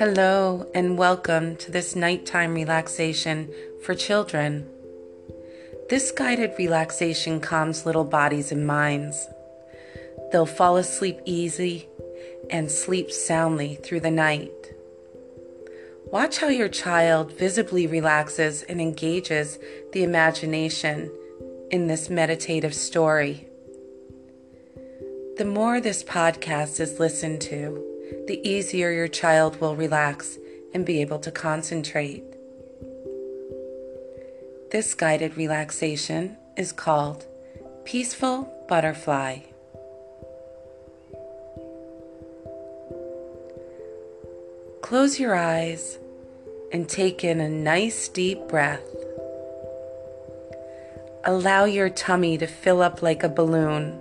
Hello, and welcome to this nighttime relaxation for children. This guided relaxation calms little bodies and minds. They'll fall asleep easy and sleep soundly through the night. Watch how your child visibly relaxes and engages the imagination in this meditative story. The more this podcast is listened to, the easier your child will relax and be able to concentrate. This guided relaxation is called Peaceful Butterfly. Close your eyes and take in a nice deep breath. Allow your tummy to fill up like a balloon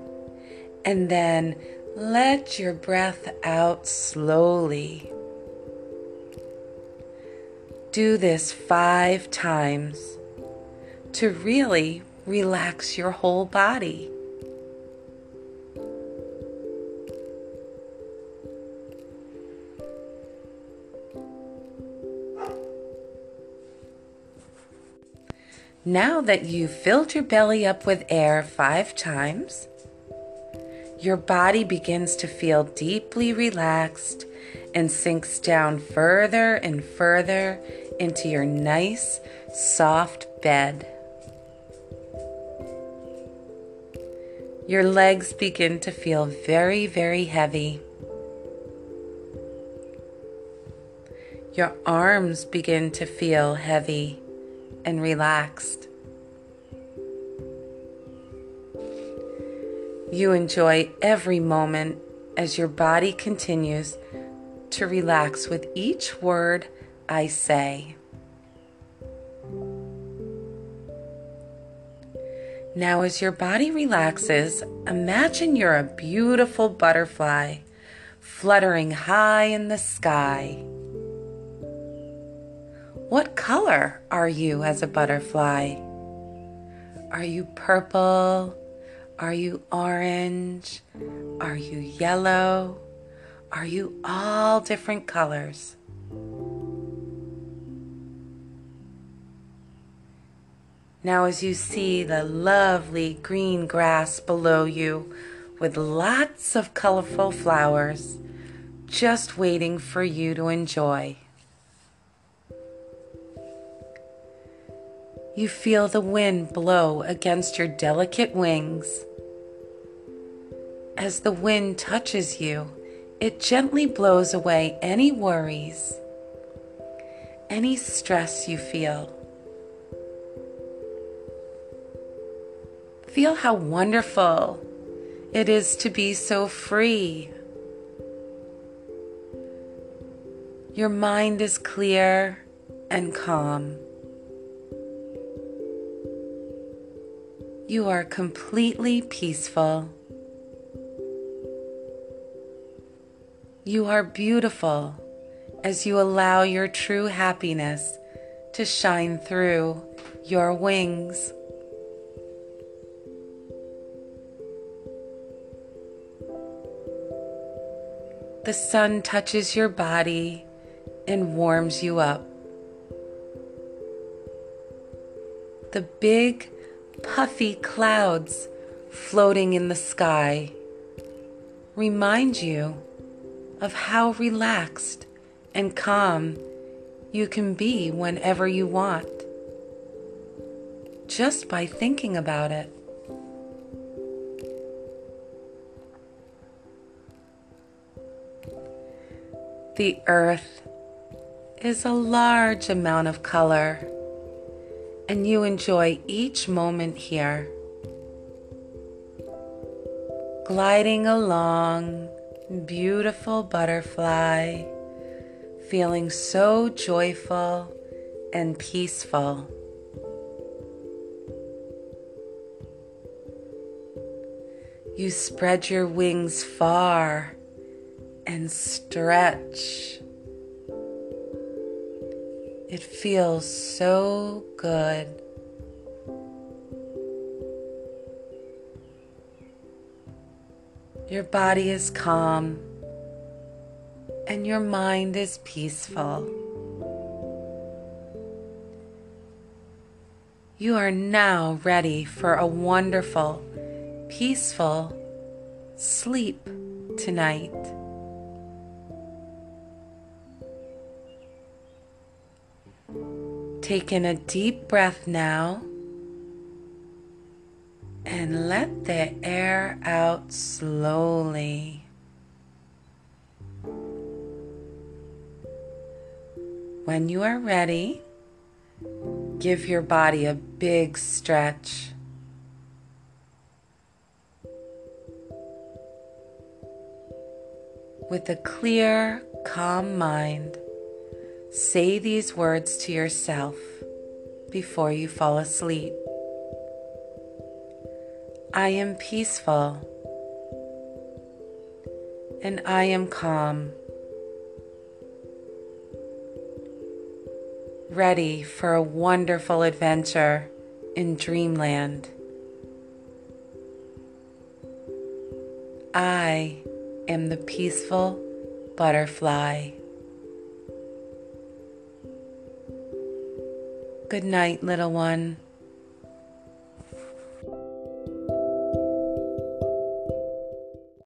and then let your breath out slowly. Do this five times to really relax your whole body. Now that you've filled your belly up with air five times, your body begins to feel deeply relaxed and sinks down further and further into your nice, soft bed. Your legs begin to feel very, very heavy. Your arms begin to feel heavy and relaxed. You enjoy every moment as your body continues to relax with each word I say. Now, as your body relaxes, imagine you're a beautiful butterfly fluttering high in the sky. What color are you as a butterfly? Are you purple? Are you orange? Are you yellow? Are you all different colors? Now, as you see the lovely green grass below you with lots of colorful flowers just waiting for you to enjoy. You feel the wind blow against your delicate wings. As the wind touches you, it gently blows away any worries, any stress you feel. Feel how wonderful it is to be so free. Your mind is clear and calm. You are completely peaceful. You are beautiful as you allow your true happiness to shine through your wings. The sun touches your body and warms you up. The big puffy clouds floating in the sky remind you of how relaxed and calm you can be whenever you want, just by thinking about it. The earth is a large amount of color and you enjoy each moment here. Gliding along, beautiful butterfly, feeling so joyful and peaceful. You spread your wings far and stretch it feels so good. Your body is calm and your mind is peaceful. You are now ready for a wonderful, peaceful sleep tonight. Take in a deep breath now and let the air out slowly. When you are ready, give your body a big stretch. With a clear, calm mind, say these words to yourself before you fall asleep. I am peaceful and I am calm. ready for a wonderful adventure in dreamland. I am the peaceful butterfly. Good night, little one.